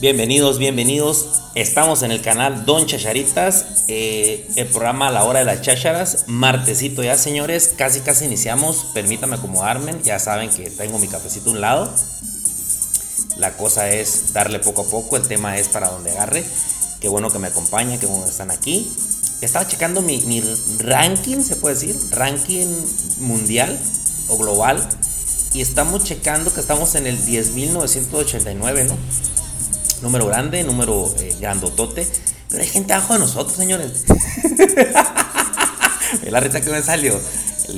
Bienvenidos, bienvenidos. Estamos en el canal Don Chacharitas, eh, el programa a la hora de las chácharas. Martesito ya, señores, casi casi iniciamos. Permítame acomodarme. Ya saben que tengo mi cafecito a un lado. La cosa es darle poco a poco. El tema es para donde agarre. Qué bueno que me acompañan, qué bueno que están aquí. Estaba checando mi, mi ranking, se puede decir, ranking mundial o global. Y estamos checando que estamos en el 10.989, ¿no? Número grande, número eh, grandotote. Pero hay gente abajo de nosotros, señores. la risa que me salió.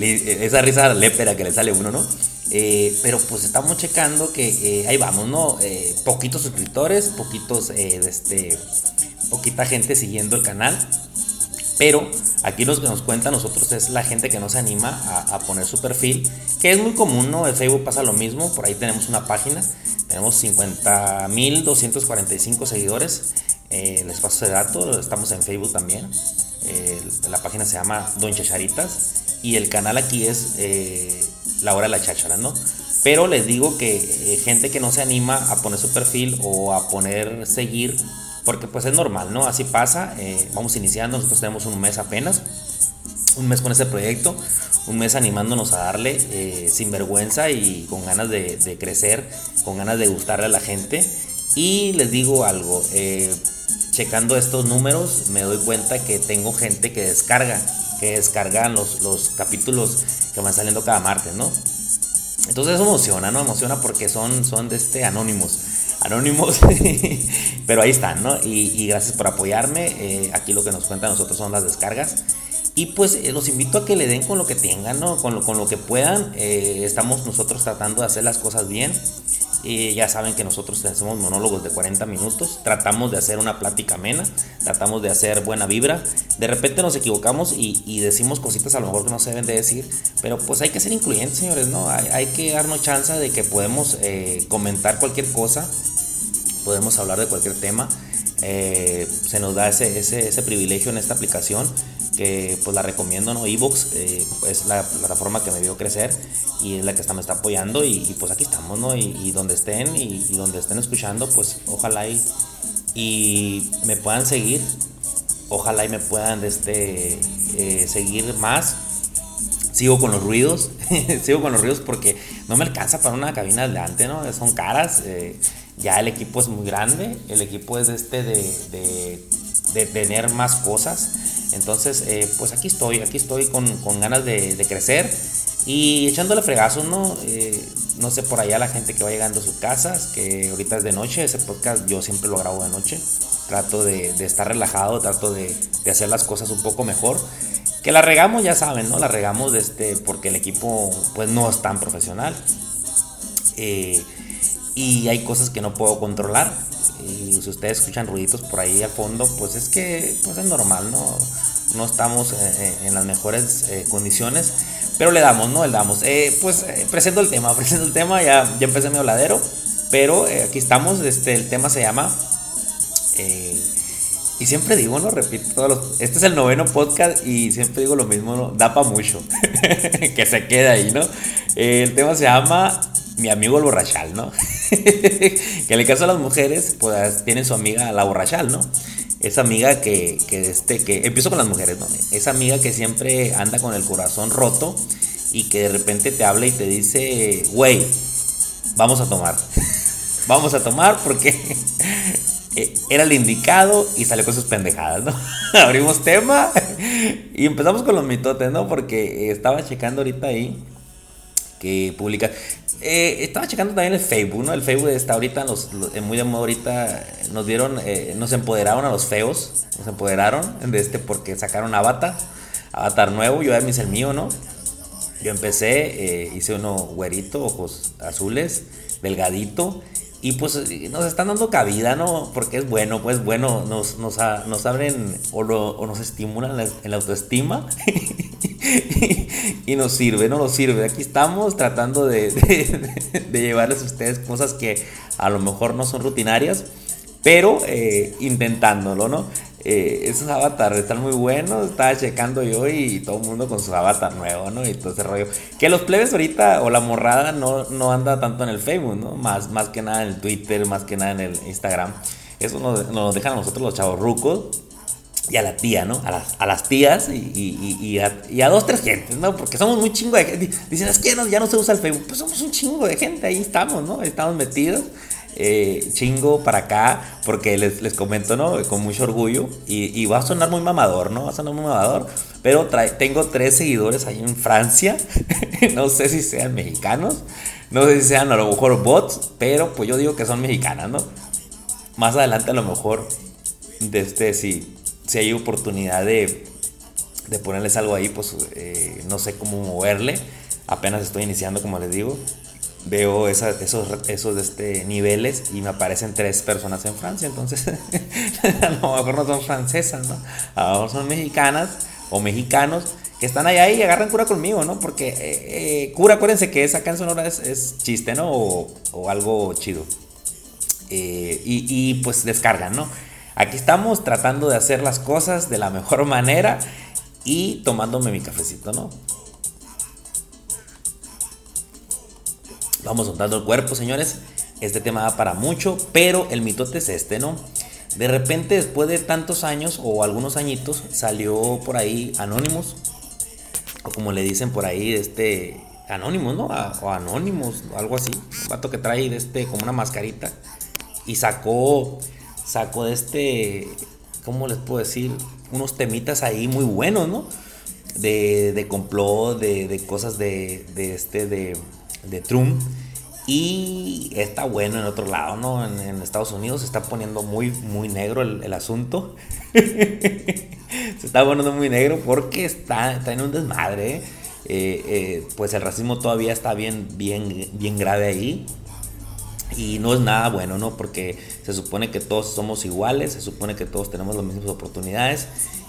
Esa risa lépera que le sale a uno, ¿no? Eh, pero pues estamos checando que eh, ahí vamos, ¿no? poquitos suscriptores, poquitos, este, poquita gente siguiendo el canal. Pero aquí lo que nos cuenta a nosotros es la gente que no se anima a, a, poner su perfil, que es muy común, ¿no? En Facebook pasa lo mismo, por ahí tenemos una página tenemos 50.245 seguidores. Eh, les paso ese dato. Estamos en Facebook también. Eh, la página se llama Don Chacharitas. Y el canal aquí es eh, La Hora de la Cháchara, ¿no? Pero les digo que gente que no se anima a poner su perfil o a poner seguir, porque pues es normal, ¿no? Así pasa. vamos iniciando. Nosotros tenemos un mes apenas. Un mes con este proyecto un mes animándonos a darle eh, sin vergüenza y con ganas de, crecer, con ganas de gustarle a la gente. Y les digo algo, eh, checando estos números me doy cuenta que tengo gente que descarga, que descargan los, los capítulos que van saliendo cada martes, ¿no? Entonces eso emociona, ¿no? Emociona porque son, son de este anónimos. Anónimos, pero ahí están, ¿no? Y, gracias por apoyarme. Eh, aquí lo que nos cuenta a nosotros son las descargas. Y pues eh, los invito a que le den con lo que tengan, ¿no? Con lo, con lo que puedan. Eh, estamos nosotros tratando de hacer las cosas bien. Y ya saben que nosotros hacemos monólogos de 40 minutos, tratamos de hacer una plática amena, tratamos de hacer buena vibra. De repente nos equivocamos y, decimos cositas a lo mejor que no se deben de decir, pero pues hay que ser incluyentes, señores, ¿no? Hay, que darnos chance de que podemos eh, comentar cualquier cosa, podemos hablar de cualquier tema. se nos da ese, ese, ese privilegio en esta aplicación que pues la recomiendo, ¿no? Evox eh, es la plataforma que me vio crecer y es la que está, me está apoyando y, pues aquí estamos, ¿no? Y, donde estén y, donde estén escuchando, pues ojalá y, me puedan seguir, ojalá y me puedan este, eh, seguir más. Sigo con los ruidos, sigo con los ruidos porque no me alcanza para una cabina adelante, ¿no? Son caras, eh, ya el equipo es muy grande, el equipo es este de, de tener más cosas entonces, eh, pues aquí estoy, aquí estoy con, ganas de, crecer y echándole fregazos, ¿no? Eh, no sé por allá la gente que va llegando a sus casas, que ahorita es de noche, ese podcast yo siempre lo grabo de noche. Trato de, estar relajado, trato de, hacer las cosas un poco mejor. Que la regamos, ya saben, ¿no? La regamos este, porque el equipo pues no es tan profesional. Eh, y hay cosas que no puedo controlar y si ustedes escuchan ruiditos por ahí al fondo, pues es que pues es normal, ¿no? No estamos eh, eh, en las mejores eh, condiciones, pero le damos, ¿no? Le damos. pues presento el tema, presento el tema, ya, ya empecé mi habladero, pero aquí estamos, este, el tema se llama... y siempre digo, no repito todos Este es el noveno podcast y siempre digo lo mismo, ¿no? Da para mucho. que se quede ahí, ¿no? el tema se llama mi amigo el borrachal, ¿no? que en el caso de las mujeres, pues tienen su amiga la borrachal, ¿no? Esa amiga que, que, este, que, empiezo con las mujeres, ¿no? Esa amiga que siempre anda con el corazón roto y que de repente te habla y te dice, güey, vamos a tomar. vamos a tomar porque eh, era el indicado y salió con sus pendejadas, ¿no? Abrimos tema y empezamos con los mitotes, ¿no? Porque estaba checando ahorita ahí que publica. Eh, estaba checando también el Facebook, ¿no? El Facebook está ahorita, los, eh, muy de moda ahorita, nos dieron, eh, nos empoderaron a los feos, nos empoderaron de este porque sacaron Avatar, Avatar nuevo, yo ya me hice el mío, ¿no? Yo empecé, hice uno güerito, ojos azules, delgadito, y pues nos están dando cabida, ¿no? Porque es bueno, pues bueno, nos, nos, nos abren o, o, nos estimulan la, la autoestima y nos sirve, no nos sirve. Aquí estamos tratando de, de, llevarles a ustedes cosas que a lo mejor no son rutinarias, pero eh, intentándolo, ¿no? Eh, esos avatars están muy buenos. Estaba checando yo y todo el mundo con su avatar nuevo, ¿no? Y todo ese rollo. Que los plebes ahorita o la morrada no, no anda tanto en el Facebook, ¿no? Más, más que nada en el Twitter, más que nada en el Instagram. Eso nos, nos dejan a nosotros los chavos rucos y a la tía, ¿no? A las, a las tías y, y, y, a, y, a, dos, tres gentes, ¿no? Porque somos muy chingo de gente. Dicen, es que ya no se usa el Facebook. Pues somos un chingo de gente, ahí estamos, ¿no? Estamos metidos. Eh, chingo para acá, porque les, les comento, ¿no? Con mucho orgullo. Y, va a sonar muy mamador, ¿no? Va a sonar muy mamador. Pero trae, tengo tres seguidores ahí en Francia. no sé si sean mexicanos. No sé si sean a lo mejor bots. Pero pues yo digo que son mexicanas, ¿no? Más adelante a lo mejor, de este, sí si hay oportunidad de, de ponerles algo ahí, pues eh, no sé cómo moverle. Apenas estoy iniciando, como les digo. Veo esos, esos este, niveles y me aparecen tres personas en Francia. Entonces, a lo mejor no son francesas, ¿no? A lo mejor son mexicanas o mexicanos que están allá y agarran cura conmigo, ¿no? Porque eh, eh, cura, acuérdense que esa en Sonora es, chiste, ¿no? O, o algo chido. y, y pues descargan, ¿no? Aquí estamos tratando de hacer las cosas de la mejor manera y tomándome mi cafecito, ¿no? Vamos soltando el cuerpo, señores. Este tema va para mucho, pero el mitote es este, ¿no? De repente, después de tantos años o algunos añitos, salió por ahí Anonymous, o como le dicen por ahí, este Anonymous, ¿no? O Anonymous, algo así. Un vato que trae este, como una mascarita. Y sacó sacó de este, ¿cómo les puedo decir? Unos temitas ahí muy buenos, ¿no? De, de complot, de, de, cosas de, de este, de, de, Trump. Y está bueno en otro lado, ¿no? En, Estados Unidos se está poniendo muy, muy negro el, asunto. se está poniendo muy negro porque está, está en un desmadre. ¿eh? Eh, eh, pues el racismo todavía está bien, bien, bien grave ahí. Y no es nada bueno, ¿no? Porque se supone que todos somos iguales, se supone que todos tenemos las mismas oportunidades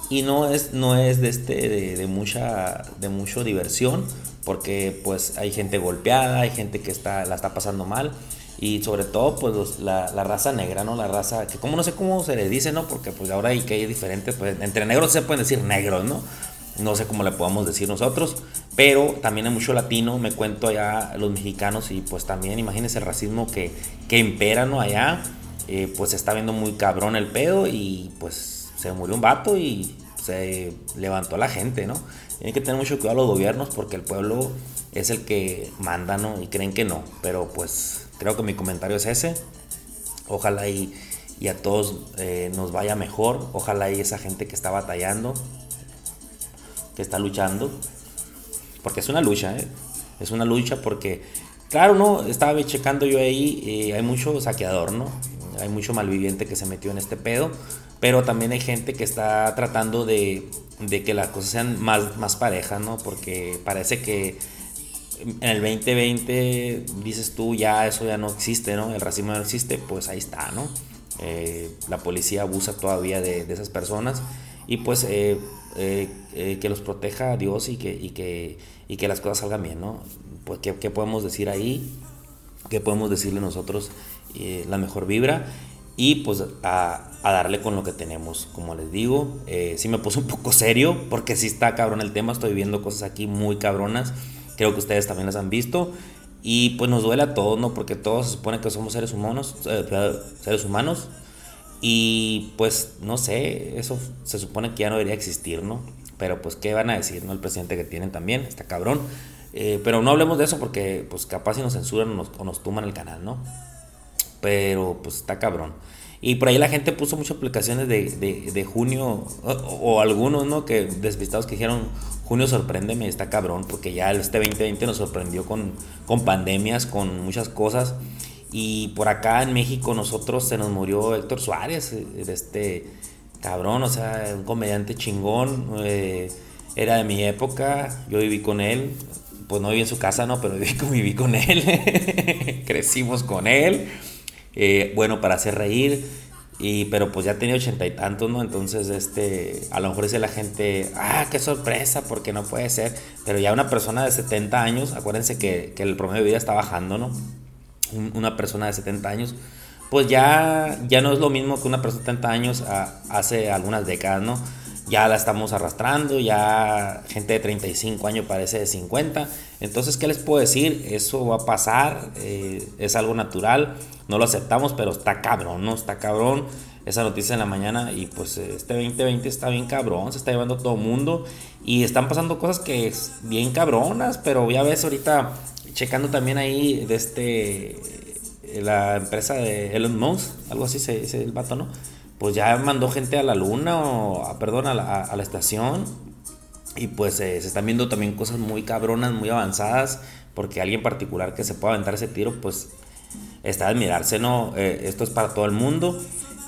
y no es, no es de, este, de, mucha, de mucho diversión porque pues hay gente golpeada, hay gente que está, la está pasando mal y sobre todo pues la, la, raza negra, ¿no? La raza, que como no sé cómo se le dice, ¿no? Porque pues ahora hay que hay diferentes, pues entre negros se pueden decir negros, ¿no? no sé cómo le podamos decir nosotros, pero también hay mucho latino, me cuento allá los mexicanos y pues también imagínense el racismo que, que impera ¿no? allá, eh, pues se está viendo muy cabrón el pedo y pues se murió un vato y se levantó la gente, ¿no? Tienen que tener mucho cuidado los gobiernos porque el pueblo es el que manda, ¿no? Y creen que no, pero pues creo que mi comentario es ese. Ojalá y, y a todos eh, nos vaya mejor, ojalá y esa gente que está batallando que está luchando, porque es una lucha, ¿eh? es una lucha porque, claro, no, estaba checando yo ahí, eh, hay mucho saqueador, ¿no? Hay mucho malviviente que se metió en este pedo, pero también hay gente que está tratando de, de que las cosas sean más, más parejas, ¿no? Porque parece que en el 2020 dices tú, ya eso ya no existe, ¿no? El racismo no existe, pues ahí está, ¿no? Eh, la policía abusa todavía de, de esas personas y pues eh, eh, eh, que los proteja a Dios y que, y que, y que las cosas salgan bien, ¿no? Pues, ¿qué, ¿qué, podemos decir ahí? ¿Qué podemos decirle nosotros? Eh, la mejor vibra y pues a, a, darle con lo que tenemos, como les digo. Eh, sí me puse un poco serio porque sí está cabrón el tema, estoy viendo cosas aquí muy cabronas, creo que ustedes también las han visto. Y pues nos duele a todos, ¿no? Porque todos se supone que somos seres humanos, seres humanos, y pues no sé, eso se supone que ya no debería existir, ¿no? Pero pues qué van a decir, ¿no? El presidente que tienen también, está cabrón. Eh, pero no hablemos de eso porque pues capaz si nos censuran o nos, o nos tuman el canal, ¿no? Pero pues está cabrón. Y por ahí la gente puso muchas aplicaciones de, de, de junio, o, o, algunos, ¿no? Que despistados que dijeron, junio sorpréndeme, está cabrón, porque ya este 2020 nos sorprendió con, con pandemias, con muchas cosas. Y por acá en México nosotros se nos murió Héctor Suárez, eh, este cabrón, o sea, un comediante chingón, eh, era de mi época, yo viví con él, pues no viví en su casa, no, pero viví, con él, crecimos con él, eh, bueno, para hacer reír, y, pero pues ya tenía ochenta y tantos, ¿no? Entonces, este, a lo mejor dice la gente, ah, qué sorpresa, porque no puede ser, pero ya una persona de 70 años, acuérdense que el promedio de vida está bajando, ¿no? Una persona de 70 años, pues ya, ya no es lo mismo que una persona de 70 años hace algunas décadas, ¿no? Ya la estamos arrastrando, ya gente de 35 años parece de 50. Entonces, ¿qué les puedo decir? Eso va a pasar, eh, es algo natural, no lo aceptamos, pero está cabrón, ¿no? Está cabrón esa noticia en la mañana y pues este 2020 está bien cabrón, se está llevando todo el mundo y están pasando cosas que es bien cabronas, pero ya ves ahorita checando también ahí de este la empresa de Elon Musk, algo así se dice el vato, ¿no? Pues ya mandó gente a la luna o, perdón, a la, a la estación y pues eh, se están viendo también cosas muy cabronas, muy avanzadas, porque alguien particular que se pueda aventar ese tiro, pues está de admirarse, ¿no? Eh, esto es para todo el mundo.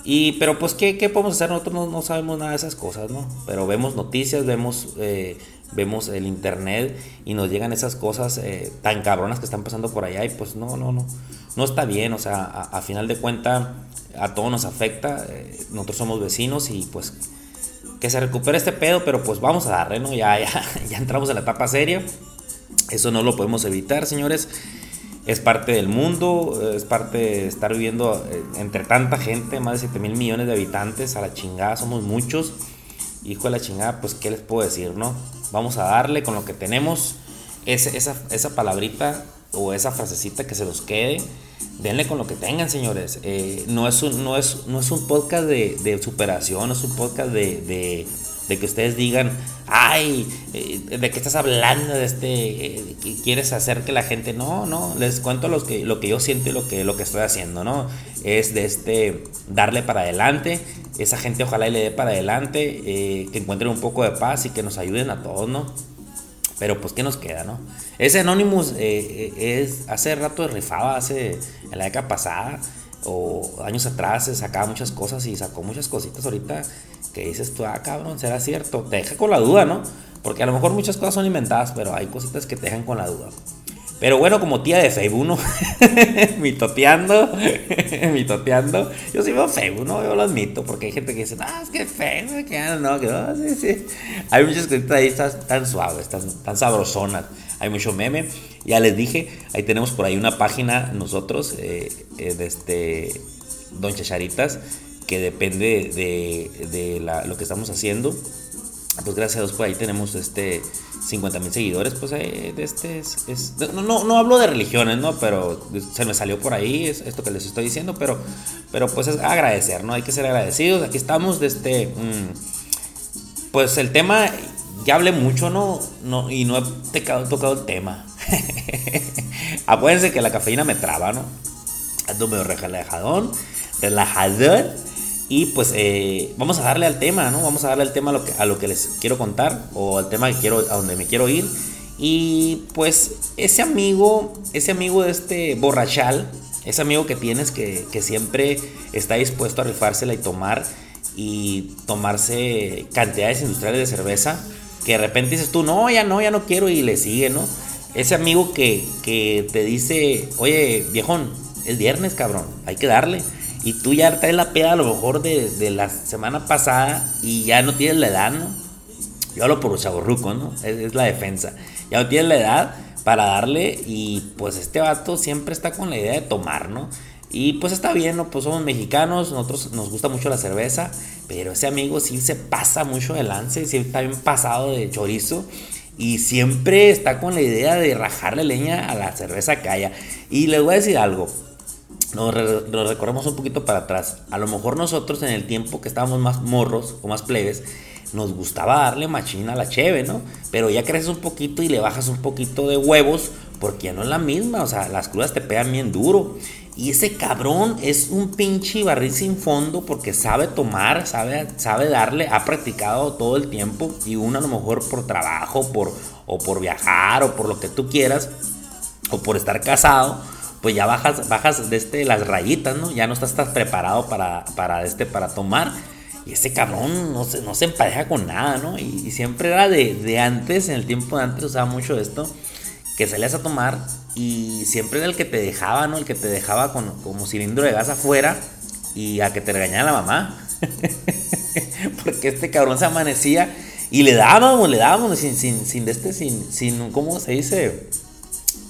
Y, pero pues, ¿qué, qué podemos hacer? Nosotros no, no, sabemos nada de esas cosas, ¿no? Pero vemos noticias, vemos, eh, vemos el internet y nos llegan esas cosas eh, tan cabronas que están pasando por allá y pues no, no, no, no está bien, o sea, a, final de cuenta a todos nos afecta, eh, nosotros somos vecinos y pues que se recupere este pedo, pero pues vamos a darle, ¿no? Ya, ya, ya entramos en la etapa seria, eso no lo podemos evitar, señores es parte del mundo, es parte de estar viviendo eh, entre tanta gente, más de 7 mil millones de habitantes, a la chingada, somos muchos. Hijo de la chingada, pues, ¿qué les puedo decir, no? Vamos a darle con lo que tenemos, esa, esa palabrita o esa frasecita que se nos quede, denle con lo que tengan, señores. Eh, no, es un, no, es, no es un podcast de, de superación, no es un podcast de que ustedes digan, ay, eh, ¿de qué estás hablando? De este, eh, ¿Quieres hacer que la gente? No, no, les cuento lo que, lo que yo siento y lo que, lo que estoy haciendo, ¿no? Es de este, darle para adelante, esa gente ojalá y le dé para adelante, eh, que encuentren un poco de paz y que nos ayuden a todos, ¿no? Pero pues, ¿qué nos queda, no? Ese Anonymous es, hace rato rifaba, hace, en la década pasada, o años atrás, se sacaba muchas cosas y sacó muchas cositas ahorita que dices tú, ah, cabrón, será cierto. Te deja con la duda, ¿no? Porque a lo mejor muchas cosas son inventadas, pero hay cositas que te dejan con la duda. Pero bueno, como tía de Facebook, ¿no? mitoteando, mitoteando. Yo sí veo Facebook, ¿no? Yo lo admito, porque hay gente que dice, ah, es que Facebook, que no, que no, sí, sí. Hay muchas cositas ahí tan, tan suaves, tan, tan sabrosonas. Hay mucho meme. Ya les dije, ahí tenemos por ahí una página nosotros, eh, eh, de este Don Chacharitas, que depende de, lo que estamos haciendo. Pues gracias a Dios, por ahí tenemos este 50 mil seguidores. Pues eh, de este es, no, no, hablo de religiones, ¿no? Pero se me salió por ahí es esto que les estoy diciendo. Pero, pero pues es agradecer, ¿no? Hay que ser agradecidos. Aquí estamos de este. Mm, pues el tema, ya hablé mucho, ¿no? no y no he tocado, el tema. Acuérdense que la cafeína me traba, ¿no? Ando medio relajadón, relajadón. Y pues eh, vamos a darle al tema, ¿no? Vamos a darle al tema a lo, que, a lo que les quiero contar o al tema que quiero, a donde me quiero ir. Y pues ese amigo, ese amigo de este borrachal, ese amigo que tienes que siempre está dispuesto a rifársela y tomar y tomarse cantidades industriales de cerveza, que de repente dices tú, no, ya no, ya no quiero y le sigue, ¿no? Ese amigo que, que te dice, oye, viejón, es viernes, cabrón, hay que darle y tú ya traes la peda a lo mejor de, la semana pasada y ya no tienes la edad, ¿no? Yo hablo por los ¿no? Es, la defensa. Ya no tienes la edad para darle y pues este vato siempre está con la idea de tomar, ¿no? Y pues está bien, ¿no? Pues somos mexicanos, nosotros nos gusta mucho la cerveza, pero ese amigo sí se pasa mucho de lance, sí está bien pasado de chorizo y siempre está con la idea de rajarle leña a la cerveza calla. Y les voy a decir algo, nos, recorremos un poquito para atrás. A lo mejor nosotros en el tiempo que estábamos más morros o más plebes, nos gustaba darle machina a la cheve, ¿no? Pero ya creces un poquito y le bajas un poquito de huevos porque ya no es la misma, o sea, las crudas te pegan bien duro. Y ese cabrón es un pinche barril sin fondo porque sabe tomar, sabe, sabe darle, ha practicado todo el tiempo y uno a lo mejor por trabajo, por, o por viajar o por lo que tú quieras, o por estar casado, pues ya bajas, bajas de este, las rayitas, ¿no? Ya no estás, preparado para, para, este, para tomar. Y ese cabrón no se, no se empareja con nada, ¿no? Y, siempre era de, antes, en el tiempo de antes usaba mucho esto, que salías a tomar y siempre era el que te dejaba, ¿no? El que te dejaba con, como cilindro de gas afuera y a que te regañara la mamá. Porque este cabrón se amanecía y le dábamos, le dábamos sin, sin, sin, este, sin, sin, ¿cómo se dice?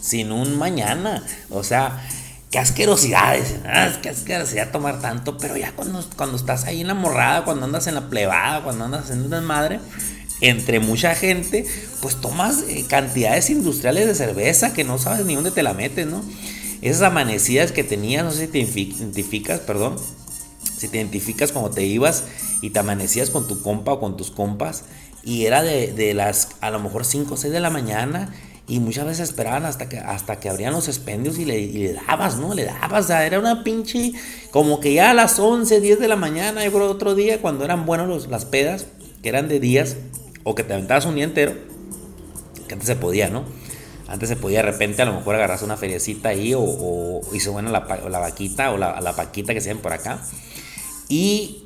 sin un mañana. O sea, qué asquerosidad, ah, qué asquerosidad tomar tanto, pero ya cuando, cuando estás ahí en la morrada, cuando andas en la plebada, cuando andas en una madre, entre mucha gente, pues tomas eh, cantidades industriales de cerveza que no sabes ni dónde te la metes, ¿no? Esas amanecidas que tenías, no sé si te identificas, perdón, si te identificas cuando te ibas y te amanecías con tu compa o con tus compas, y era de, las a lo mejor 5 o 6 de la mañana y muchas veces esperaban hasta que, hasta que abrían los expendios y le, dabas, ¿no? Le dabas, era una pinche, como que ya a las 11, 10 de la mañana, yo creo otro día, cuando eran buenos los, las pedas, que eran de días, o que te aventabas un día entero, que antes se podía, ¿no? Antes se podía de repente a lo mejor agarrarse una feriecita ahí o, o hizo buena la, la vaquita o la, la paquita que se ven por acá. Y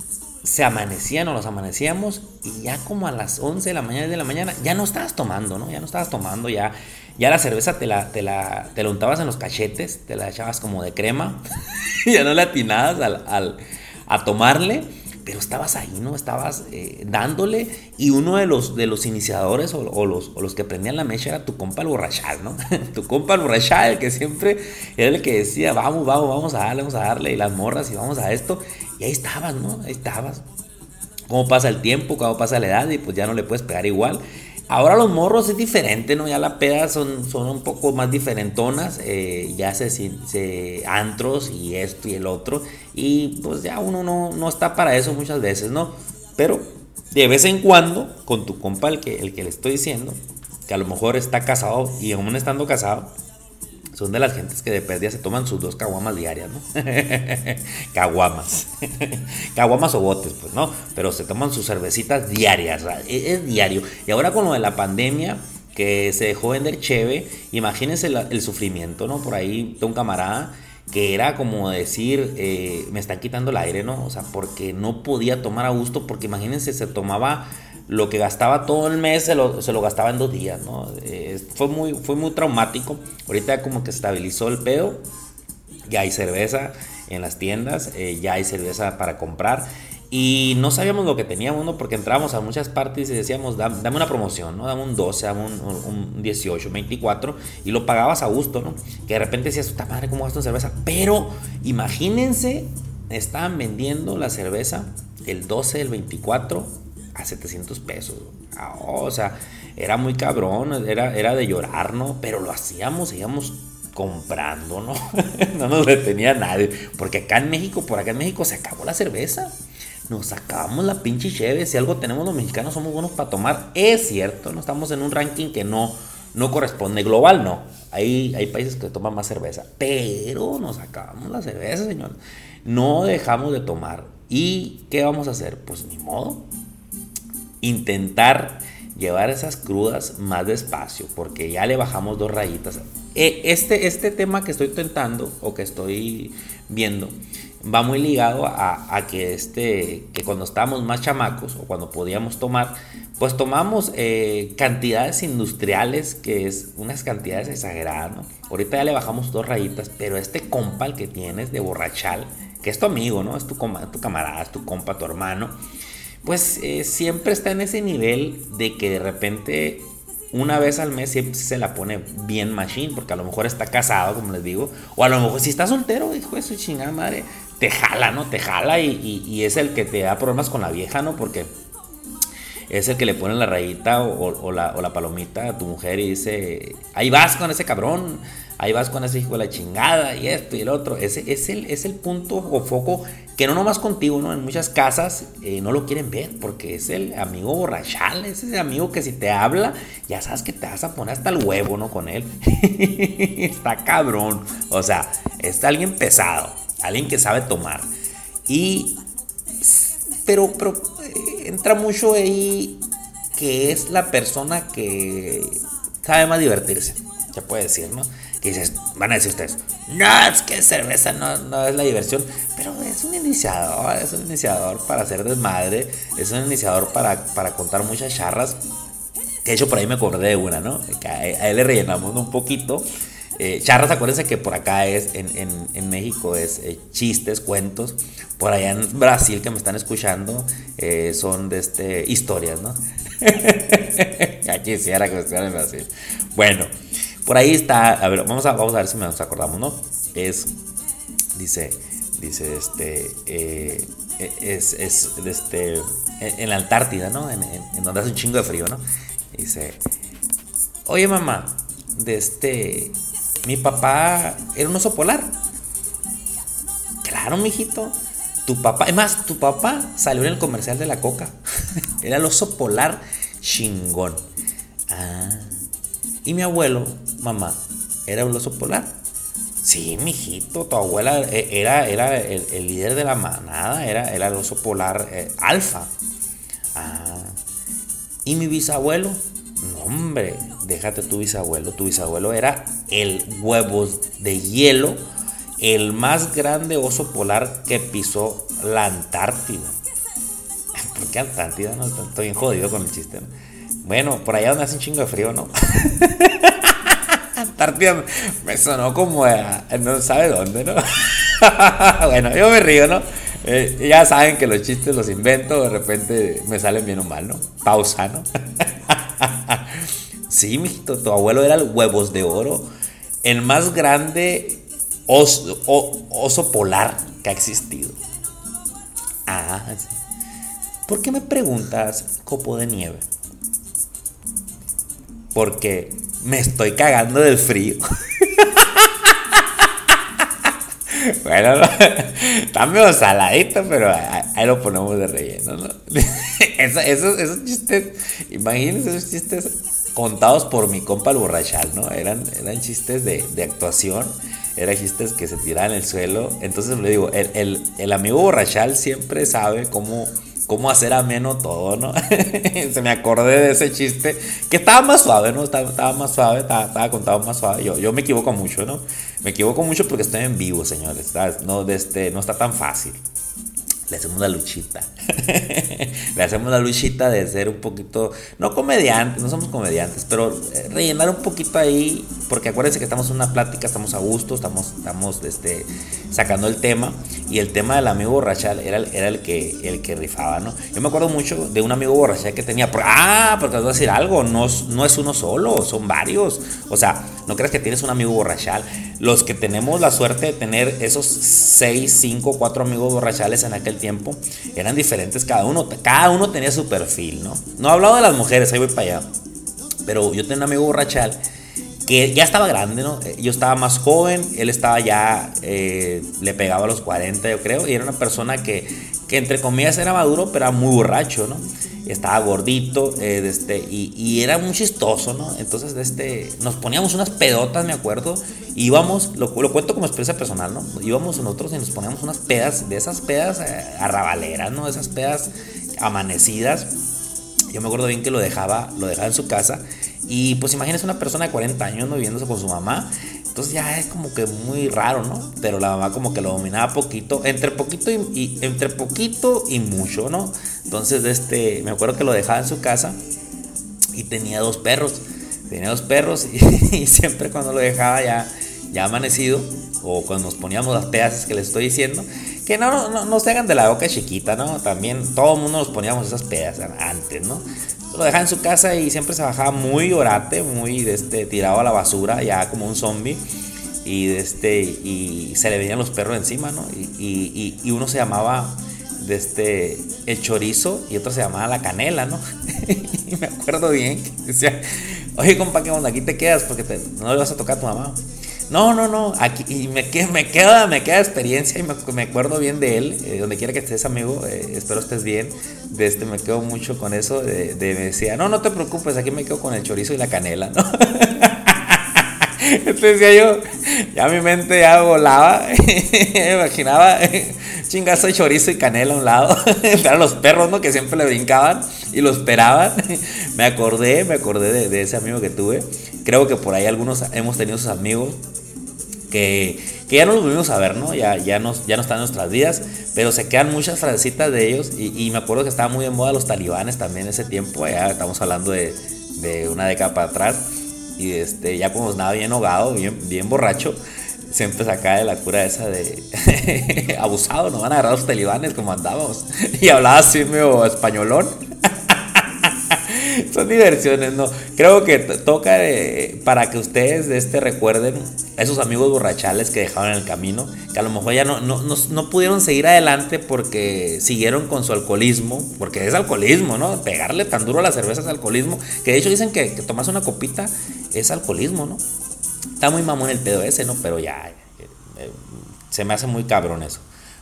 se amanecían o nos amanecíamos y ya como a las 11 de la mañana de la mañana ya no estabas tomando, ¿no? Ya no estabas tomando, ya, ya la cerveza te la, te la, te untabas en los cachetes, te la echabas como de crema, ya no le atinabas al, a tomarle, pero estabas ahí, ¿no? Estabas eh, dándole y uno de los, de los iniciadores o, los, o los que prendían la mecha era tu compa el borrachal, ¿no? tu compa el borrachal que siempre era el que decía, vamos, vamos, vamos a darle, vamos a darle y las morras y vamos a esto. Y ahí estabas, ¿no? Ahí estabas. Cómo pasa el tiempo, cómo pasa la edad y pues ya no le puedes pegar igual. Ahora los morros es diferente, ¿no? Ya la peda son, son un poco más diferentonas, eh, ya se, se antros y esto y el otro, y pues ya uno no, no, está para eso muchas veces, ¿no? Pero de vez en cuando, con tu compa, el que, el que le estoy diciendo, que a lo mejor está casado y aún estando casado, son de las gentes que de pérdida se toman sus dos caguamas diarias, ¿no? caguamas. caguamas o botes, pues, ¿no? Pero se toman sus cervecitas diarias, e-, es, diario. Y ahora con lo de la pandemia, que se dejó vender cheve, imagínense el, sufrimiento, ¿no? Por ahí de un camarada que era como decir, eh, me están quitando el aire, ¿no? O sea, porque no podía tomar a gusto, porque imagínense, se tomaba lo que gastaba todo el mes se lo, se lo gastaba en dos días, ¿no? Fue, muy, fue muy traumático. Ahorita como que estabilizó el pedo. Ya hay cerveza en las tiendas, eh, ya hay cerveza para comprar. Y no sabíamos lo que teníamos, ¿no? Porque entrábamos a muchas partes y decíamos, dame, una promoción, ¿no? Dame un 12, dame un, un, 18, 24. Y lo pagabas a gusto, ¿no? Que de repente decías, puta madre, ¿cómo gasto en cerveza? Pero imagínense, estaban vendiendo la cerveza el 12, el 24 a 700 pesos. Ah, o sea, era muy cabrón, era, era de llorar, ¿no? Pero lo hacíamos, íbamos comprando, ¿no? no nos detenía nadie. Porque acá en México, por acá en México se acabó la cerveza. Nos acabamos la pinche cheve. Si algo tenemos los mexicanos, somos buenos para tomar. Es cierto, no estamos en un ranking que no, no corresponde. Global no. Hay, hay países que toman más cerveza. Pero nos acabamos la cerveza, señor. No dejamos de tomar. ¿Y qué vamos a hacer? Pues ni modo intentar llevar esas crudas más despacio, porque ya le bajamos dos rayitas. E, este, este tema que estoy tentando o que estoy viendo va muy ligado a, que, este, que cuando estábamos más chamacos o cuando podíamos tomar, pues tomamos eh, cantidades industriales, que es unas cantidades exageradas. ¿no? Ahorita ya le bajamos dos rayitas, pero este compa el que tienes de borrachal, que es tu amigo, ¿no? Es tu, tu camarada, es tu compa, tu hermano pues eh, siempre está en ese nivel de que de repente una vez al mes siempre se la pone bien machine, porque a lo mejor está casado, como les digo, o a lo mejor si está soltero, hijo de su chingada madre, te jala, ¿no? Te jala y, es el que te da problemas con la vieja, ¿no? Porque es el que le pone la rayita o, la, o la palomita a tu mujer y dice, ahí vas con ese cabrón, ahí vas con ese hijo de la chingada y esto y el otro. Ese es el, es el punto o foco que no nomás contigo, ¿no? En muchas casas eh, no lo quieren ver porque es el amigo borrachal, es ese amigo que si te habla, ya sabes que te vas a poner hasta el huevo, ¿no? Con él. Está cabrón. O sea, está alguien pesado, alguien que sabe tomar. Y, pero, pero entra mucho ahí que es la persona que sabe más divertirse, se puede decir, ¿no? Que dices, van a decir ustedes, no, es que cerveza no, no, es la diversión, pero es un iniciador, es un iniciador para hacer desmadre, es un iniciador para, para contar muchas charras. Que de hecho por ahí me acordé de una, ¿no? Que a, él le rellenamos un poquito. Eh, charras, acuérdense que por acá es, en, en, en México es eh, chistes, cuentos. Por allá en Brasil que me están escuchando eh, son de este, historias, ¿no? ya quisiera que me estuvieran en Brasil. Bueno, por ahí está, a ver, vamos a, vamos a ver si nos acordamos, ¿no? Es dice, dice, este, eh, es, es, este, en la Antártida, ¿no? En, donde hace un chingo de frío, ¿no? Dice, oye mamá, de este, mi papá era un oso polar. Claro, mijito. Tu papá, es más, tu papá salió en el comercial de la coca. era el oso polar chingón. Ah. Y mi abuelo, mamá, era un oso polar. Sí, mijito, tu abuela e, era, era el, líder de la manada, era, era el oso polar eh, alfa. Ah. Y mi bisabuelo, no, hombre, déjate tu bisabuelo. Tu bisabuelo era el huevos de hielo, el más grande oso polar que pisó la Antártida. ¿Por qué Antártida? No, estoy bien jodido con el chiste. Bueno, por allá donde hace un chingo de frío, ¿no? Antártida me sonó como no sabe dónde, ¿no? bueno, yo me río, ¿no? Eh, ya saben que los chistes los invento, de repente me salen bien o mal, ¿no? Pausa, ¿no? sí, mijito, tu abuelo era el huevos de oro, el más grande oso, polar que ha existido. Ah, sí. ¿Por qué me preguntas copo de nieve? Porque me estoy cagando del frío. bueno, está medio saladito, pero ahí lo ponemos de relleno, ¿no? esos, chistes, imagínense esos chistes contados por mi compa el borrachal, ¿no? Eran, eran chistes de, actuación, eran chistes que se tiraban el suelo. Entonces le digo, el, el amigo borrachal siempre sabe cómo cómo hacer ameno todo, ¿no? Se me acordé de ese chiste, que estaba más suave, ¿no? Estaba, más suave, estaba, contado más suave. Yo, yo me equivoco mucho, ¿no? Me equivoco mucho porque estoy en vivo, señores. No, de este, no está tan fácil le hacemos la luchita. le hacemos la luchita de ser un poquito, no comediantes, no somos comediantes, pero eh, rellenar un poquito ahí, porque acuérdense que estamos en una plática, estamos a gusto, estamos, estamos este, sacando el tema, y el tema del amigo borrachal era, era el, que, el que rifaba, ¿no? Yo me acuerdo mucho de un amigo borrachal que tenía, ah, porque te voy a decir algo, no, no es uno solo, son varios, o sea, no creas que tienes un amigo borrachal, los que tenemos la suerte de tener esos 6, 5, 4 amigos borrachales en aquel tiempo, eran diferentes cada uno. Cada uno tenía su perfil, ¿no? No he hablado de las mujeres, ahí voy para allá. Pero yo tenía un amigo borrachal que ya estaba grande, ¿no? Eh, yo estaba más joven, él estaba ya, eh, le pegaba a los 40, yo creo, y era una persona que, que entre comillas era maduro, pero era muy borracho, ¿no? Estaba gordito, eh, este, y, era muy chistoso, ¿no? Entonces, este, nos poníamos unas pedotas, me acuerdo, íbamos, lo, lo, cuento como experiencia personal, ¿no? Íbamos nosotros y nos poníamos unas pedas, de esas pedas eh, arrabaleras, ¿no? Esas pedas amanecidas. Yo me acuerdo bien que lo dejaba, lo dejaba en su casa. Y pues imagínese una persona de 40 años, ¿no? Viviéndose con su mamá. Entonces ya es como que muy raro, ¿no? Pero la mamá como que lo dominaba poquito, entre poquito y, entre poquito y mucho, ¿no? Entonces este, me acuerdo que lo dejaba en su casa y tenía dos perros. Tenía dos perros y, siempre cuando lo dejaba ya, ya amanecido o cuando nos poníamos las pedazas que les estoy diciendo, que no, no, no se hagan de la boca chiquita, ¿no? También todo el mundo nos poníamos esas pedazas antes, ¿no? lo dejaba en su casa y siempre se bajaba muy orate, muy este, tirado a la basura, ya como un zombie. Y, este, y se le venían los perros encima, ¿no? Y, y, uno se llamaba de este, el chorizo y otro se llamaba la canela, ¿no? y me acuerdo bien que decía, oye, compa, ¿qué onda? Aquí te quedas porque no le vas a tocar a tu mamá. No, no, no, aquí y me, me queda me queda experiencia y me, acuerdo bien de él, eh, donde quiera que estés amigo, eh, espero estés bien, de este me quedo mucho con eso, de, me decía, no, no te preocupes, aquí me quedo con el chorizo y la canela, ¿no? Entonces decía yo, ya mi mente ya volaba, me imaginaba chingazo de chorizo y canela a un lado, eran los perros, ¿no? Que siempre le brincaban y lo esperaban, me acordé, me acordé de, de ese amigo que tuve, creo que por ahí algunos hemos tenido sus amigos que, ya no los volvimos a ver, ¿no? Ya, ya, no, ya no están en nuestras vidas, pero se quedan muchas frasecitas de ellos. Y, me acuerdo que estaba muy en moda los talibanes también ese tiempo, ya estamos hablando de, una década para atrás. Y este, ya como nada bien ahogado, bien, bien borracho, siempre sacaba de la cura esa de abusado, no van a agarrar los talibanes como andábamos y hablaba así medio españolón. Son diversiones, ¿no? Creo que toca para que ustedes de este recuerden a esos amigos borrachales que dejaron en el camino, que a lo mejor ya no, no, no, pudieron seguir adelante porque siguieron con su alcoholismo, porque es alcoholismo, ¿no? Pegarle tan duro a la cerveza es alcoholismo, que de hecho dicen que, que tomas una copita es alcoholismo, ¿no? Está muy mamón el pedo ese, ¿no? Pero ya, eh, eh, se me hace muy cabrón eso.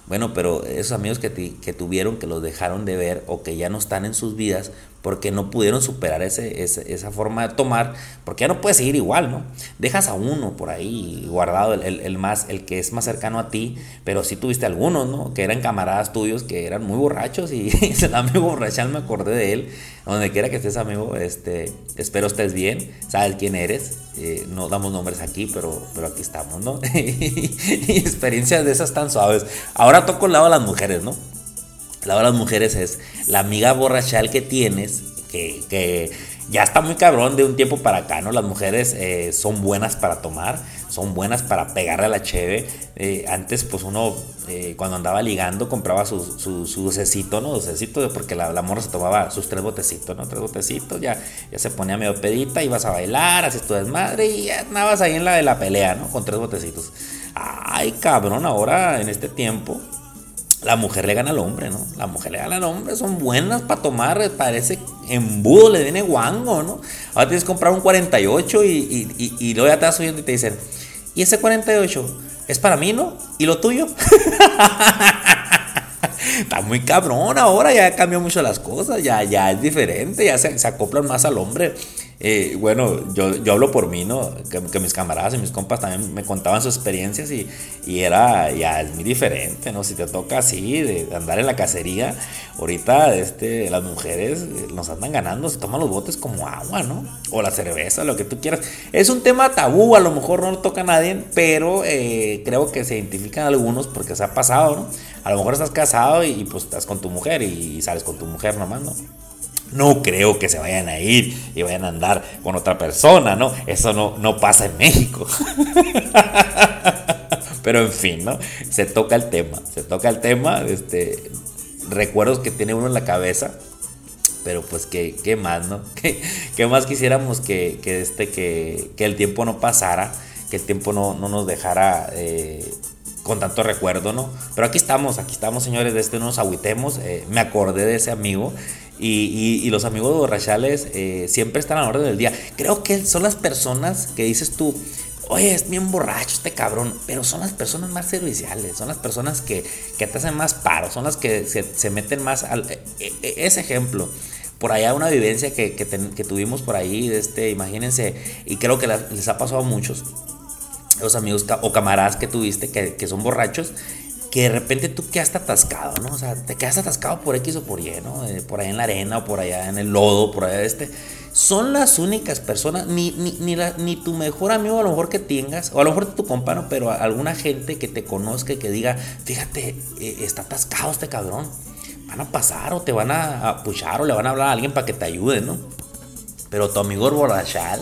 Bueno, pero esos amigos que, que tuvieron, que los dejaron de ver o que ya no están en sus vidas, porque no pudieron superar ese, esa forma de tomar, porque ya no puedes seguir igual, ¿no? Dejas a uno por ahí guardado, el, más, el que es más cercano a ti, pero sí tuviste algunos, ¿no? Que eran camaradas tuyos, que eran muy borrachos y el amigo borrachal me acordé de él, donde quiera que estés amigo, este, espero estés bien, sabes quién eres, eh, no damos nombres aquí, pero, pero aquí estamos, ¿no? y experiencias de esas tan suaves. Ahora toco el lado de las mujeres, ¿no? Lado de las mujeres es la amiga borrachal que tienes, que, ya está muy cabrón de un tiempo para acá, ¿no? Las mujeres eh, son buenas para tomar, son buenas para pegarle a la cheve. Eh, antes, pues uno, eh, cuando andaba ligando, compraba su, su, su ¿no? Docecito, porque la, la, morra se tomaba sus tres botecitos, ¿no? Tres botecitos, ya, ya se ponía medio pedita, ibas a bailar, haces tu desmadre y ya andabas ahí en la de la pelea, ¿no? Con tres botecitos. Ay, cabrón, ahora en este tiempo la mujer le gana al hombre, ¿no? La mujer le gana al hombre, son buenas para tomar, parece embudo, le viene guango, ¿no? Ahora tienes que comprar un 48 y, y, y, luego ya te vas oyendo y te dicen, ¿y ese 48 es para mí, no? ¿Y lo tuyo? Está muy cabrón ahora, ya cambió mucho las cosas, ya, ya es diferente, ya se, se acoplan más al hombre. Eh, bueno, yo, yo hablo por mí, ¿no? Que, mis camaradas y mis compas también me contaban sus experiencias y, y, era, ya es muy diferente, ¿no? Si te toca así, de, andar en la cacería, ahorita este, las mujeres eh, nos andan ganando, se toman los botes como agua, ¿no? O la cerveza, lo que tú quieras. Es un tema tabú, a lo mejor no lo toca a nadie, pero eh, creo que se identifican algunos porque se ha pasado, ¿no? A lo mejor estás casado y, pues estás con tu mujer y, y sales con tu mujer nomás, ¿no? No creo que se vayan a ir y vayan a andar con otra persona, ¿no? Eso no, no pasa en México. Pero en fin, ¿no? Se toca el tema, se toca el tema, este, recuerdos que tiene uno en la cabeza, pero pues qué, qué más, ¿no? ¿Qué, más quisiéramos que, que, este, que, que, el tiempo no pasara, que el tiempo no, no nos dejara eh, con tanto recuerdo, ¿no? Pero aquí estamos, aquí estamos, señores, de este no nos agüitemos. Eh, me acordé de ese amigo y, los amigos borrachales eh, siempre están a la orden del día. Creo que son las personas que dices tú, oye, es bien borracho este cabrón, pero son las personas más serviciales, son las personas que, te hacen más paro, son las que se, meten más al... E, e, e, ese ejemplo por allá una vivencia que, tuvimos por ahí, este, imagínense, y creo que les ha pasado a muchos, los amigos o camaradas que tuviste que, que son borrachos que de repente tú quedas atascado, ¿no? O sea, te quedas atascado por X o por Y, ¿no? Eh, por ahí en la arena o por allá en el lodo, por allá este. Son las únicas personas, ni, ni, ni, tu mejor amigo a lo mejor que tengas, o a lo mejor tu compano, pero alguna gente que te conozca y que diga, fíjate, eh, está atascado este cabrón. Van a pasar o te van a, puchar o le van a hablar a alguien para que te ayude, ¿no? Pero tu amigo borrachal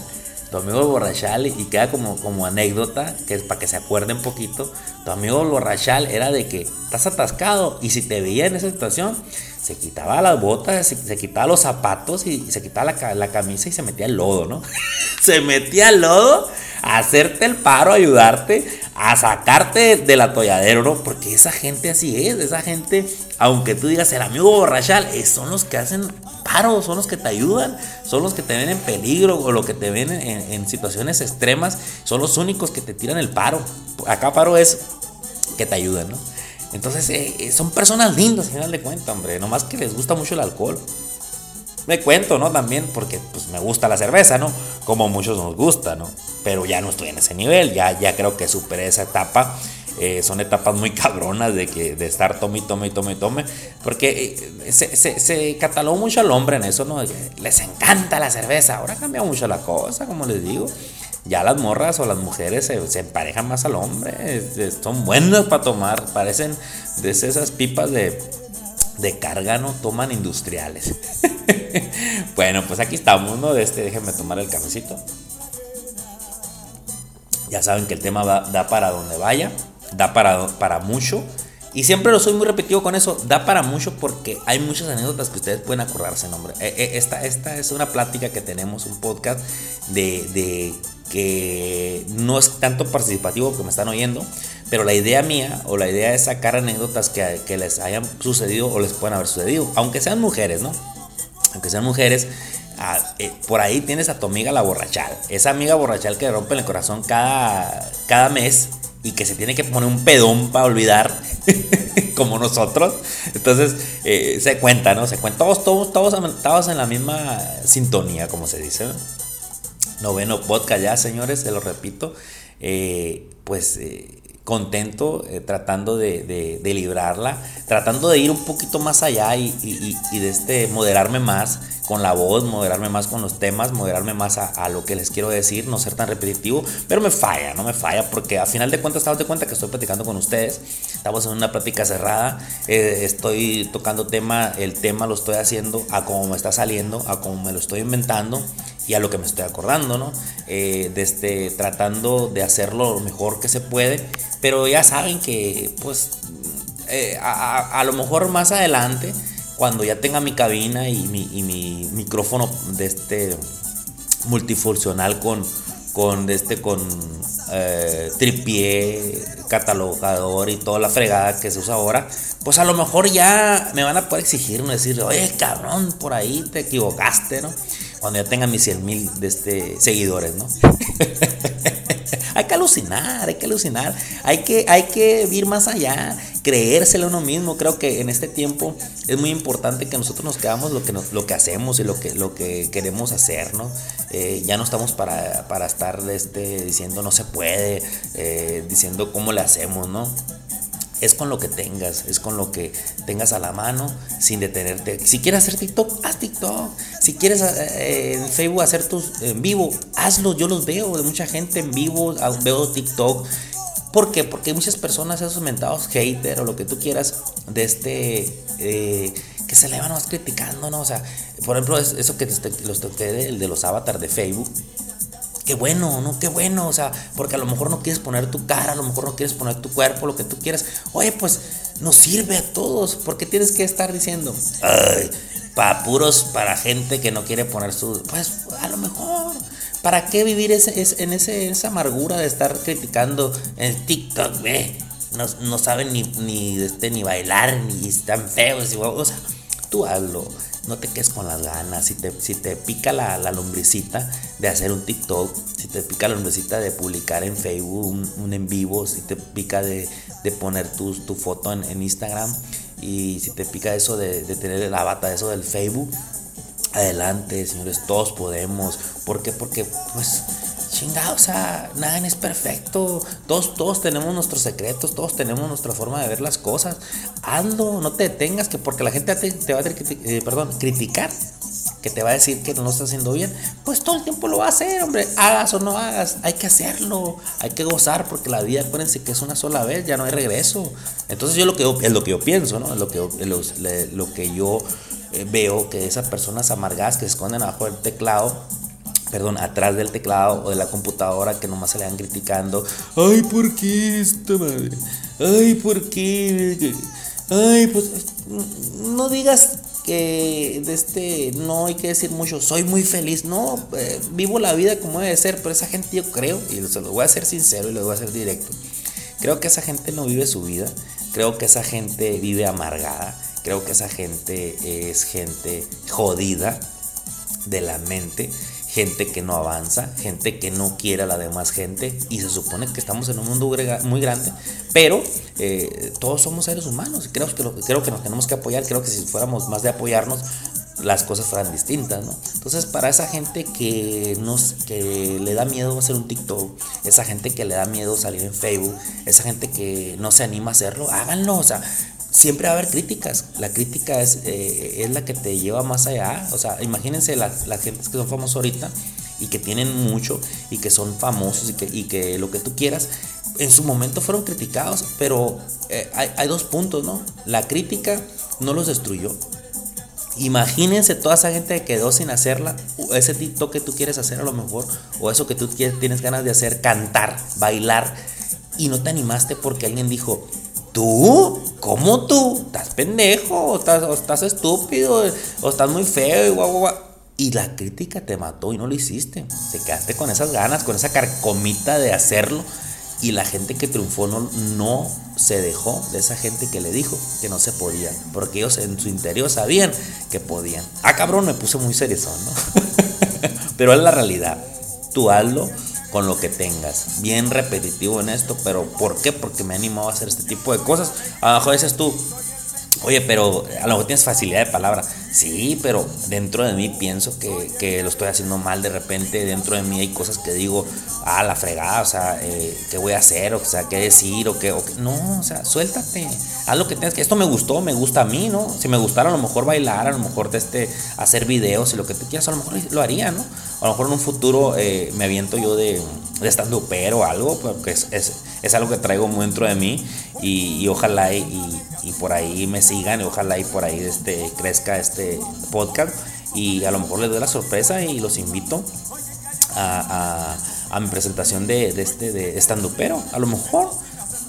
tu amigo borrachal, y queda como, como anécdota, que es para que se acuerde un poquito, tu amigo borrachal era de que estás atascado y si te veía en esa situación, se quitaba las botas, se, quitaba los zapatos y, se quitaba la, la, camisa y se metía el lodo, ¿no? se metía el lodo hacerte el paro, ayudarte, a sacarte del atolladero, ¿no? Porque esa gente así es, esa gente, aunque tú digas el amigo borrachal, son los que hacen paro, son los que te ayudan, son los que te ven en peligro o los que te ven en, situaciones extremas, son los únicos que te tiran el paro. Acá paro es que te ayudan, ¿no? Entonces eh, eh, son personas lindas, al final de cuentas, hombre, nomás que les gusta mucho el alcohol. Me cuento, ¿no? También porque pues, me gusta la cerveza, ¿no? Como muchos nos gusta, ¿no? Pero ya no estoy en ese nivel, ya, ya creo que superé esa etapa eh, son etapas muy cabronas de, que, de estar tome y tome y tome y tome. Porque eh, se, se, catalogó mucho al hombre en eso, ¿no? Les encanta la cerveza. Ahora cambia mucho la cosa, como les digo. Ya las morras o las mujeres se, emparejan más al hombre. Son buenas para tomar. Parecen de esas pipas de, de carga, ¿no? Toman industriales. bueno, pues aquí estamos, ¿no? De este, déjenme tomar el cafecito. Ya saben que el tema da para donde vaya da para, para mucho. Y siempre lo soy muy repetido con eso, da para mucho porque hay muchas anécdotas que ustedes pueden acordarse, nombre. Eh, eh, esta, esta es una plática que tenemos, un podcast de, de que no es tanto participativo que me están oyendo, pero la idea mía o la idea es sacar anécdotas que, les hayan sucedido o les puedan haber sucedido, aunque sean mujeres, ¿no? Aunque sean mujeres, ah, eh, por ahí tienes a tu amiga la borrachal. Esa amiga borrachal que rompe el corazón cada, cada mes y que se tiene que poner un pedón para olvidar, como nosotros. Entonces, eh, se cuenta, ¿no? Se cuenta. Todos, todos, todos, todos en la misma sintonía, como se dice. Noveno podcast ya, señores, se lo repito. Eh, pues contento tratando de, de, librarla, tratando de ir un poquito más allá y, y de este, moderarme más con la voz, moderarme más con los temas, moderarme más a, lo que les quiero decir, no ser tan repetitivo, pero me falla, no me falla, porque a final de cuentas estamos de cuenta que estoy platicando con ustedes, estamos en una plática cerrada, eh, estoy tocando tema, el tema lo estoy haciendo a como me está saliendo, a como me lo estoy inventando y a lo que me estoy acordando, ¿no? Eh, este, tratando de hacerlo lo mejor que se puede, pero ya saben que, pues, eh, a, a lo mejor más adelante, cuando ya tenga mi cabina y mi, micrófono de este multifuncional con, con, este, con eh, tripié, catalogador y toda la fregada que se usa ahora, pues a lo mejor ya me van a poder exigir, decir, oye cabrón, por ahí te equivocaste, ¿no? Cuando ya tenga mis 100 mil este, seguidores, ¿no? hay que alucinar, hay que alucinar, hay que, hay que ir más allá, creérselo uno mismo. Creo que en este tiempo es muy importante que nosotros nos quedamos lo que, lo que hacemos y lo que, lo que queremos hacer, ¿no? Eh, ya no estamos para, para estar este, diciendo no se puede, eh, diciendo cómo le hacemos, ¿no? Es con lo que tengas, es con lo que tengas a la mano sin detenerte. Si quieres hacer TikTok, haz TikTok. Si quieres eh, en Facebook hacer tus en vivo, hazlo. Yo los veo de mucha gente en vivo, ah, veo TikTok. ¿Por qué? Porque hay muchas personas, esos mentados hater o lo que tú quieras, de este, eh, que se le van más criticando, ¿no? O sea, por ejemplo, eso que los toqué, el de los avatars de Facebook qué bueno, ¿no? Qué bueno, o sea, porque a lo mejor no quieres poner tu cara, a lo mejor no quieres poner tu cuerpo, lo que tú quieras. Oye, pues nos sirve a todos, porque tienes que estar diciendo, ay, para puros, para gente que no quiere poner su. Pues a lo mejor. ¿Para qué vivir ese, en ese, esa amargura de estar criticando en TikTok? No, no saben ni, ni, este, ni bailar, ni están feos. Y, o sea, tú hazlo no te quedes con las ganas. Si te, si te pica la, la, lombricita de hacer un TikTok, si te pica la lombricita de publicar en Facebook un, en vivo, si te pica de, poner tu, tu foto en, Instagram y si te pica eso de, de tener la bata, eso del Facebook, adelante, señores, todos podemos. ¿Por qué? Porque, pues chingado, o sea, nada es perfecto. Todos, todos tenemos nuestros secretos, todos tenemos nuestra forma de ver las cosas. Hazlo, no te detengas, que porque la gente te, va a eh, criticar, que te va a decir que no lo estás haciendo bien, pues todo el tiempo lo va a hacer, hombre. Hagas o no hagas, hay que hacerlo, hay que gozar, porque la vida, acuérdense que es una sola vez, ya no hay regreso. Entonces, yo lo que es lo que yo pienso, ¿no? Lo que, lo que yo eh, veo que esas personas amargadas que se esconden abajo del teclado perdón, atrás del teclado o de la computadora que nomás se le van criticando. Ay, ¿por qué esta madre? Ay, ¿por qué? Ay, pues no digas que de este no hay que decir mucho, soy muy feliz, no, eh, vivo la vida como debe ser, pero esa gente yo creo, y se lo voy a ser sincero y lo voy a hacer directo, creo que esa gente no vive su vida, creo que esa gente vive amargada, creo que esa gente es gente jodida de la mente, gente que no avanza, gente que no quiere a la demás gente y se supone que estamos en un mundo muy grande, pero eh, todos somos seres humanos creo que, creo que nos tenemos que apoyar, creo que si fuéramos más de apoyarnos las cosas fueran distintas, ¿no? Entonces, para esa gente que, nos, que le da miedo hacer un TikTok, esa gente que le da miedo salir en Facebook, esa gente que no se anima a hacerlo, háganlo, o sea, siempre va a haber críticas. La crítica es, eh, es la que te lleva más allá. O sea, imagínense las la gente que son famosos ahorita y que tienen mucho y que son famosos y que, y que lo que tú quieras, en su momento fueron criticados, pero eh, hay, hay, dos puntos, ¿no? La crítica no los destruyó. Imagínense toda esa gente que quedó sin hacerla, ese TikTok que tú quieres hacer a lo mejor, o eso que tú tienes ganas de hacer, cantar, bailar, y no te animaste porque alguien dijo, ¿Tú? ¿Cómo tú? ¿Estás pendejo? ¿O estás, estúpido? ¿O estás muy feo? Y, Y la crítica te mató y no lo hiciste. Te quedaste con esas ganas, con esa carcomita de hacerlo. Y la gente que triunfó no, no se dejó de esa gente que le dijo que no se podía. Porque ellos en su interior sabían que podían. Ah, cabrón, me puse muy serio, ¿no? pero es la realidad. Tú hazlo con lo que tengas. Bien repetitivo en esto, pero ¿por qué? Porque me he animado a hacer este tipo de cosas. A lo mejor dices tú, oye, pero a lo mejor tienes facilidad de palabra. Sí, pero dentro de mí pienso que, lo estoy haciendo mal de repente. Dentro de mí hay cosas que digo, ah, la fregada, o sea, eh, ¿qué voy a hacer? O sea, ¿qué decir? O qué, o No, o sea, suéltate. Haz lo que tengas que. Esto me gustó, me gusta a mí, ¿no? Si me gustara, a lo mejor bailar, a lo mejor este, hacer videos y lo que tú quieras, a lo mejor lo haría, ¿no? A lo mejor en un futuro eh, me aviento yo de, de estando pero algo, porque es, es, algo que traigo muy dentro de mí y, ojalá y, y, por ahí me sigan y ojalá y por ahí este, crezca este este podcast y a lo mejor les doy la sorpresa y los invito a, a, mi presentación de, de este de estando pero a lo mejor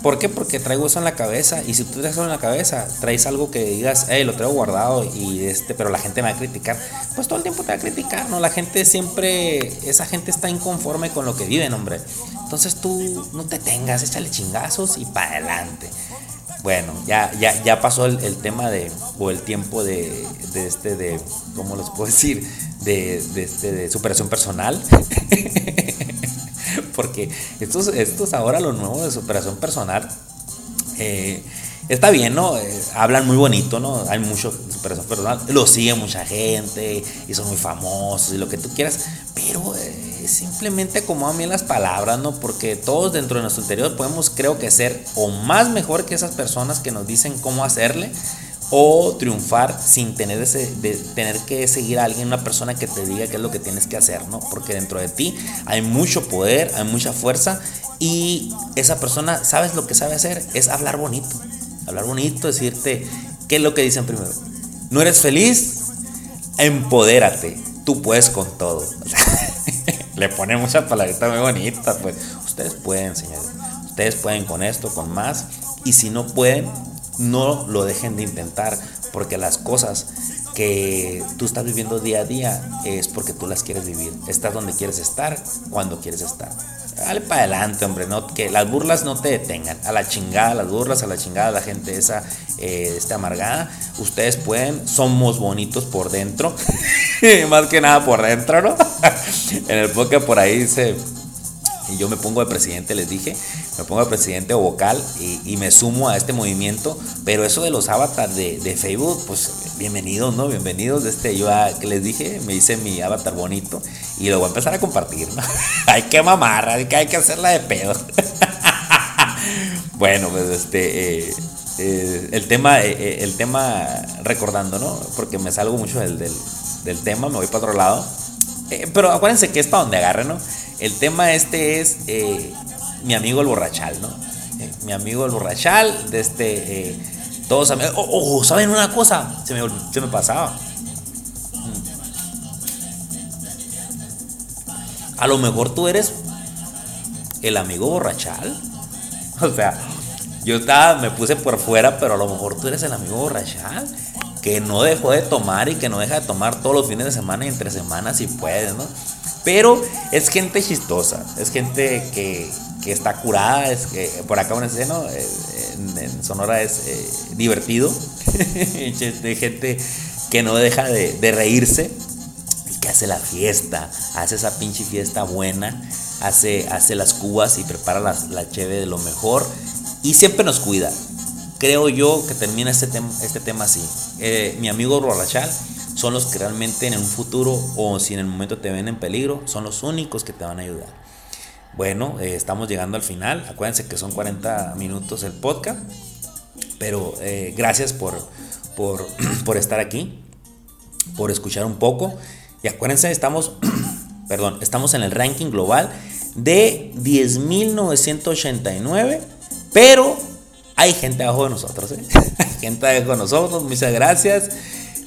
¿Por qué? Porque traigo eso en la cabeza y si tú traes eso en la cabeza, traes algo que digas, hey, lo traigo guardado y este, pero la gente me va a criticar, pues todo el tiempo te va a criticar, ¿no? La gente siempre, esa gente está inconforme con lo que viven, hombre. Entonces tú no te tengas, échale chingazos y para adelante. Bueno, ya, ya, ya pasó el, tema de, o el tiempo de, de, este, de, ¿cómo les puedo decir? De, de, este, de superación personal. Porque estos, estos ahora, lo nuevo de superación personal, eh, está bien, ¿no? Eh, hablan muy bonito, ¿no? Hay mucho superación personal, lo sigue mucha gente y son muy famosos y lo que tú quieras, pero eh, simplemente como a mí las palabras, ¿no? Porque todos dentro de nuestro interior podemos, creo que, ser o más mejor que esas personas que nos dicen cómo hacerle o triunfar sin tener, que seguir a alguien, una persona que te diga qué es lo que tienes que hacer, ¿no? Porque dentro de ti hay mucho poder, hay mucha fuerza y esa persona, ¿sabes lo que sabe hacer? Es hablar bonito. Hablar bonito, decirte qué es lo que dicen primero. ¿No eres feliz? Empodérate. Tú puedes con todo. Le ponen muchas palabritas muy bonitas, pues. Ustedes pueden, señores. Ustedes pueden con esto, con más. Y si no pueden, no lo dejen de intentar. Porque las cosas que tú estás viviendo día a día es porque tú las quieres vivir. Estás donde quieres estar, cuando quieres estar. Dale para adelante, hombre, no, que las burlas no te detengan. A la chingada las burlas, a la chingada la gente esa, eh, esta amargada. Ustedes pueden, somos bonitos por dentro. Más que nada por dentro, ¿no? en el podcast por ahí dice y yo me pongo de presidente, les dije, me pongo de presidente o vocal y, me sumo a este movimiento, pero eso de los avatars de, Facebook, pues bienvenidos, ¿no? Bienvenidos, este, yo que les dije, me hice mi avatar bonito y lo voy a empezar a compartir, ¿no? hay que mamar, hay que, hay que hacerla de pedo. bueno, pues este, eh, eh, el tema, eh, el tema recordando, ¿no? Porque me salgo mucho del, del tema, me voy para otro lado. pero acuérdense que es para donde agarre, ¿no? El tema este es eh, mi amigo el borrachal, ¿no? Eh, mi amigo el borrachal, de este, eh, todos, oh, oh, ¿saben una cosa? Se me, se me pasaba. Mm. A lo mejor tú eres el amigo borrachal. O sea, yo estaba, me puse por fuera, pero a lo mejor tú eres el amigo borrachal que no dejó de tomar y que no deja de tomar todos los fines de semana y entre semanas si puedes, ¿no? Pero es gente chistosa, es gente que, está curada, es que por acá en escena, eh, en, Sonora es eh, divertido, de gente que no deja de, reírse y que hace la fiesta, hace esa pinche fiesta buena, hace, hace las cubas y prepara la cheve de lo mejor y siempre nos cuida. Creo yo que termina este, este tema así. Eh, mi amigo Rorachal son los que realmente en un futuro o si en el momento te ven en peligro, son los únicos que te van a ayudar. Bueno, eh, estamos llegando al final. Acuérdense que son 40 minutos el podcast. Pero eh, gracias por, por, por, estar aquí, por escuchar un poco. Y acuérdense, estamos, perdón, estamos en el ranking global de 10.989. Pero hay gente abajo de nosotros. ¿eh? Hay gente abajo de nosotros. Muchas gracias.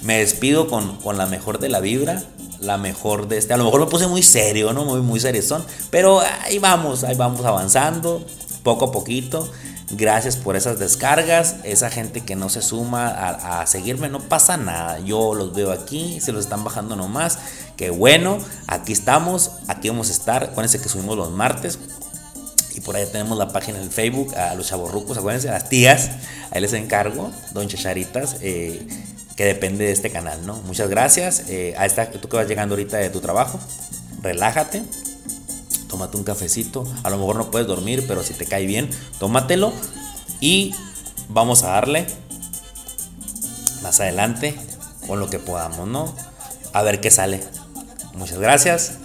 Me despido con, la mejor de la vibra, la mejor de este. A lo mejor me puse muy serio, ¿no? Muy, muy son Pero ahí vamos, ahí vamos avanzando, poco a poquito. Gracias por esas descargas. Esa gente que no se suma a, seguirme, no pasa nada. Yo los veo aquí, se los están bajando nomás. Qué bueno, aquí estamos, aquí vamos a estar. Acuérdense que subimos los martes. Y por ahí tenemos la página en Facebook, a los chavorrucos, acuérdense, a las tías. Ahí les encargo, don Chacharitas. Eh, que depende de este canal, ¿no? Muchas gracias. Eh, a esta, tú que vas llegando ahorita de tu trabajo, relájate, tómate un cafecito. A lo mejor no puedes dormir, pero si te cae bien, tómatelo. Y vamos a darle más adelante con lo que podamos, ¿no? A ver qué sale. Muchas gracias.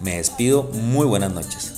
Me despido. Muy buenas noches.